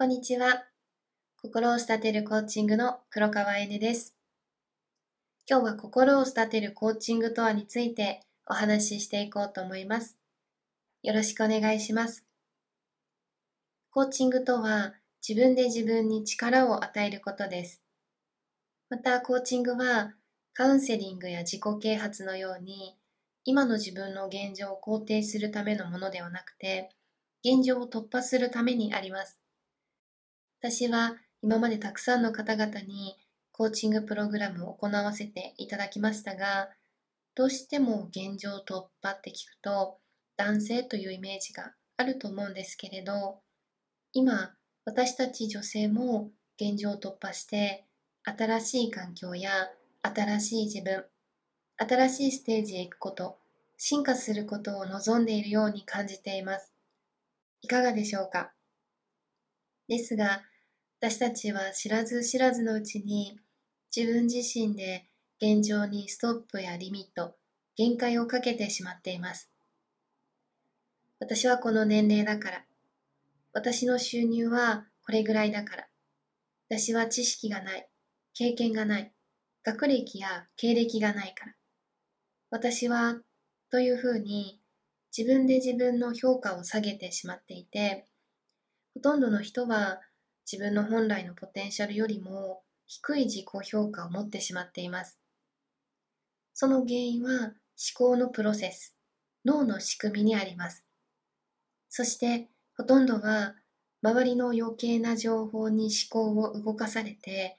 こんにちは。心を育てるコーチングの黒川えねです。今日は心を育てるコーチングとはについてお話ししていこうと思います。よろしくお願いします。コーチングとは自分で自分に力を与えることです。また、コーチングはカウンセリングや自己啓発のように今の自分の現状を肯定するためのものではなくて、現状を突破するためにあります。私は今までたくさんの方々にコーチングプログラムを行わせていただきましたが、どうしても現状突破って聞くと男性というイメージがあると思うんですけれど、今私たち女性も現状突破して新しい環境や新しい自分、新しいステージへ行くこと、進化することを望んでいるように感じています。いかがでしょうか？ですが、私たちは知らず知らずのうちに自分自身で現状にストップやリミット、限界をかけてしまっています。私はこの年齢だから。私の収入はこれぐらいだから。私は知識がない。経験がない。学歴や経歴がないから。私は、というふうに自分で自分の評価を下げてしまっていて、ほとんどの人は自分の本来のポテンシャルよりも低い自己評価を持ってしまっています。その原因は思考のプロセス、脳の仕組みにあります。そしてほとんどは周りの余計な情報に思考を動かされて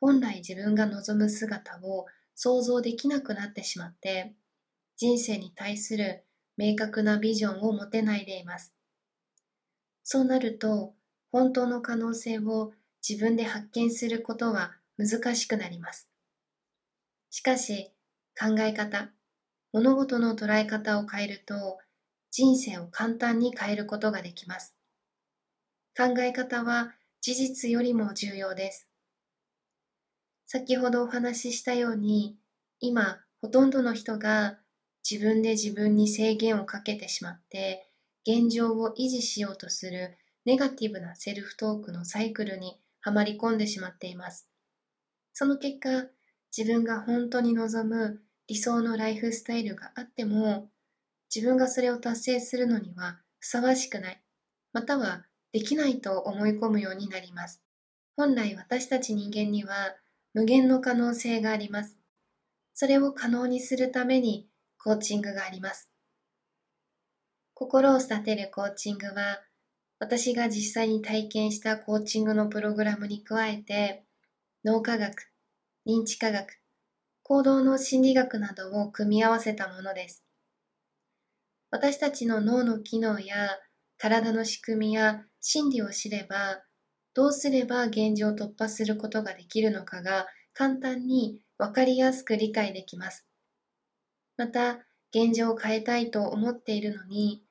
本来自分が望む姿を想像できなくなってしまって人生に対する明確なビジョンを持てないでいます。そうなると、本当の可能性を自分で発見することは難しくなります。しかし、考え方、物事の捉え方を変えると、人生を簡単に変えることができます。考え方は事実よりも重要です。先ほどお話ししたように、今、ほとんどの人が自分で自分に制限をかけてしまって、現状を維持しようとするネガティブなセルフトークのサイクルにはまり込んでしまっています。その結果、自分が本当に望む理想のライフスタイルがあっても、自分がそれを達成するのにはふさわしくない、またはできないと思い込むようになります。本来私たち人間には無限の可能性があります。それを可能にするためにコーチングがあります。心を育てるコーチングは、私が実際に体験したコーチングのプログラムに加えて、脳科学、認知科学、行動の心理学などを組み合わせたものです。私たちの脳の機能や体の仕組みや心理を知れば、どうすれば現状を突破することができるのかが簡単にわかりやすく理解できます。また、現状を変えたいと思っているのに、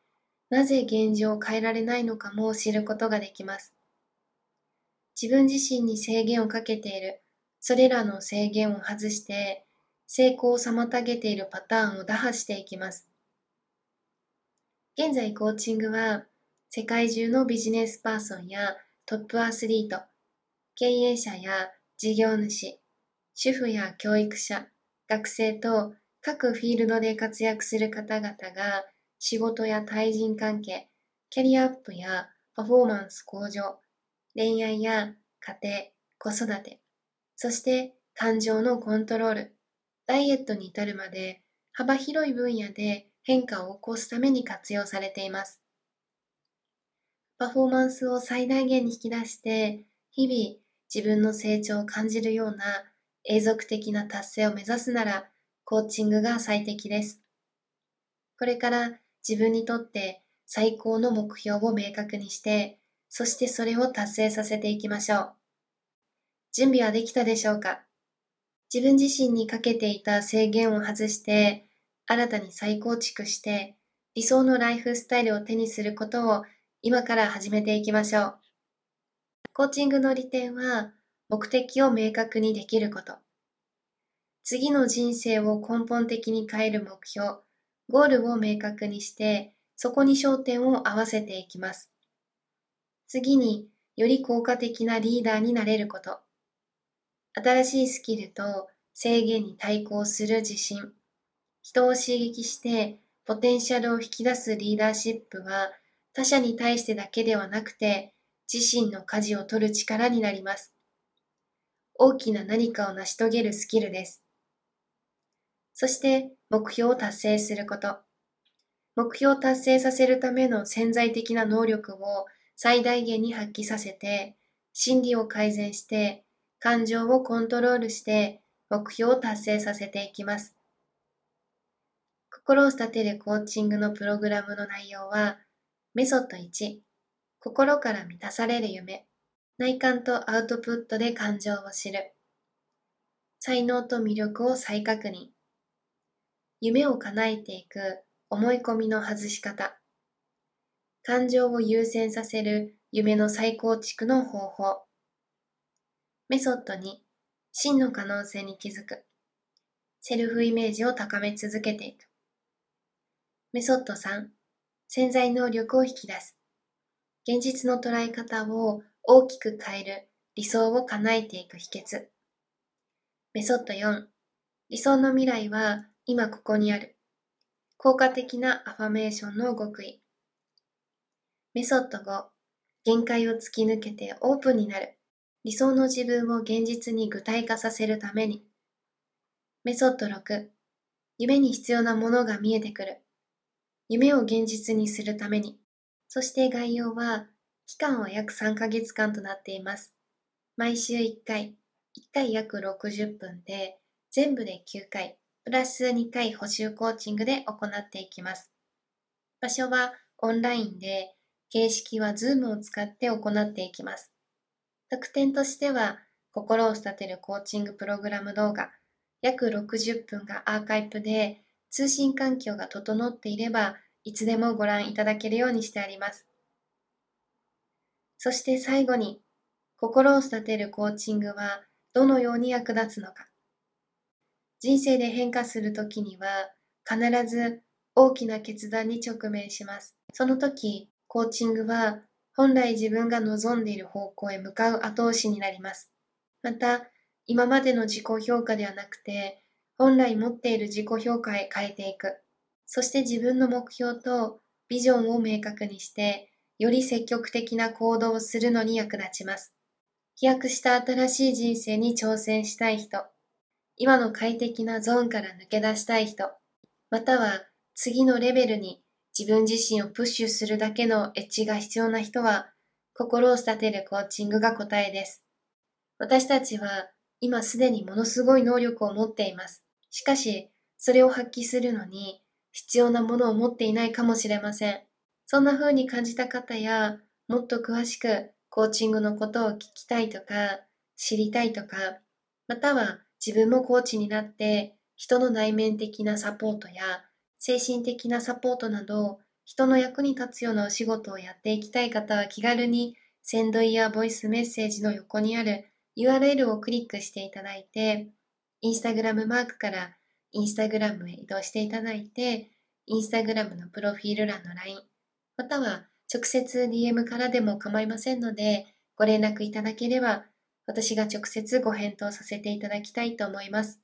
なぜ現状を変えられないのかも知ることができます。自分自身に制限をかけている、それらの制限を外して、成功を妨げているパターンを打破していきます。現在コーチングは、世界中のビジネスパーソンやトップアスリート、経営者や事業主、主婦や教育者、学生と各フィールドで活躍する方々が仕事や対人関係、キャリアアップやパフォーマンス向上、恋愛や家庭、子育て、そして感情のコントロール、ダイエットに至るまで幅広い分野で変化を起こすために活用されています。パフォーマンスを最大限に引き出して、日々自分の成長を感じるような永続的な達成を目指すなら、コーチングが最適です。これから自分にとって最高の目標を明確にして、そしてそれを達成させていきましょう。準備はできたでしょうか？自分自身にかけていた制限を外して、新たに再構築して、理想のライフスタイルを手にすることを今から始めていきましょう。コーチングの利点は、目的を明確にできること。次の人生を根本的に変える目標、ゴールを明確にして、そこに焦点を合わせていきます。次に、より効果的なリーダーになれること。新しいスキルと制限に対抗する自信。人を刺激してポテンシャルを引き出すリーダーシップは他者に対してだけではなくて自身の舵を取る力になります。大きな何かを成し遂げるスキルです。そして目標を達成すること。目標を達成させるための潜在的な能力を最大限に発揮させて、心理を改善して、感情をコントロールして目標を達成させていきます。心を立てるコーチングのプログラムの内容は、メソッド1、心から満たされる夢、内観とアウトプットで感情を知る、才能と魅力を再確認、夢を叶えていく思い込みの外し方、感情を優先させる夢の再構築の方法。メソッド2、真の可能性に気づく。セルフイメージを高め続けていく。メソッド3、潜在能力を引き出す。現実の捉え方を大きく変える理想を叶えていく秘訣。メソッド4、理想の未来は今ここにある。効果的なアファメーションの極意。メソッド5、限界を突き抜けてオープンになる。理想の自分を現実に具体化させるために。メソッド6、夢に必要なものが見えてくる。夢を現実にするために。そして概要は、期間は約3ヶ月間となっています。毎週1回、1回約60分で、全部で9回、プラス2回補修コーチングで行っていきます。場所はオンラインで、形式は Zoom を使って行っていきます。特典としては、心を育てるコーチングプログラム動画、約60分がアーカイブで、通信環境が整っていれば、いつでもご覧いただけるようにしてあります。そして最後に、心を育てるコーチングはどのように役立つのか。人生で変化するときには、必ず大きな決断に直面します。その時、コーチングは本来自分が望んでいる方向へ向かう後押しになります。また、今までの自己評価ではなくて、本来持っている自己評価へ変えていく。そして自分の目標とビジョンを明確にして、より積極的な行動をするのに役立ちます。飛躍した新しい人生に挑戦したい人、今の快適なゾーンから抜け出したい人、または次のレベルに自分自身をプッシュするだけのエッジが必要な人は、心を育てるコーチングが答えです。私たちは今すでにものすごい能力を持っています。しかし、それを発揮するのに必要なものを持っていないかもしれません。そんな風に感じた方や、もっと詳しくコーチングのことを聞きたいとか、知りたいとか、または自分もコーチになって人の内面的なサポートや精神的なサポートなど、人の役に立つようなお仕事をやっていきたい方は気軽に、センドイヤーボイスメッセージの横にある URL をクリックしていただいて、インスタグラムマークからインスタグラムへ移動していただいて、インスタグラムのプロフィール欄の LINE、または直接 DM からでも構いませんので、ご連絡いただければ、私が直接ご返答させていただきたいと思います。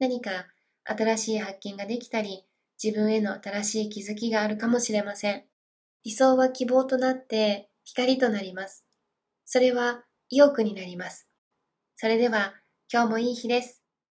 何か新しい発見ができたり、自分への新しい気づきがあるかもしれません。理想は希望となって光となります。それは意欲になります。それでは今日もいい日です。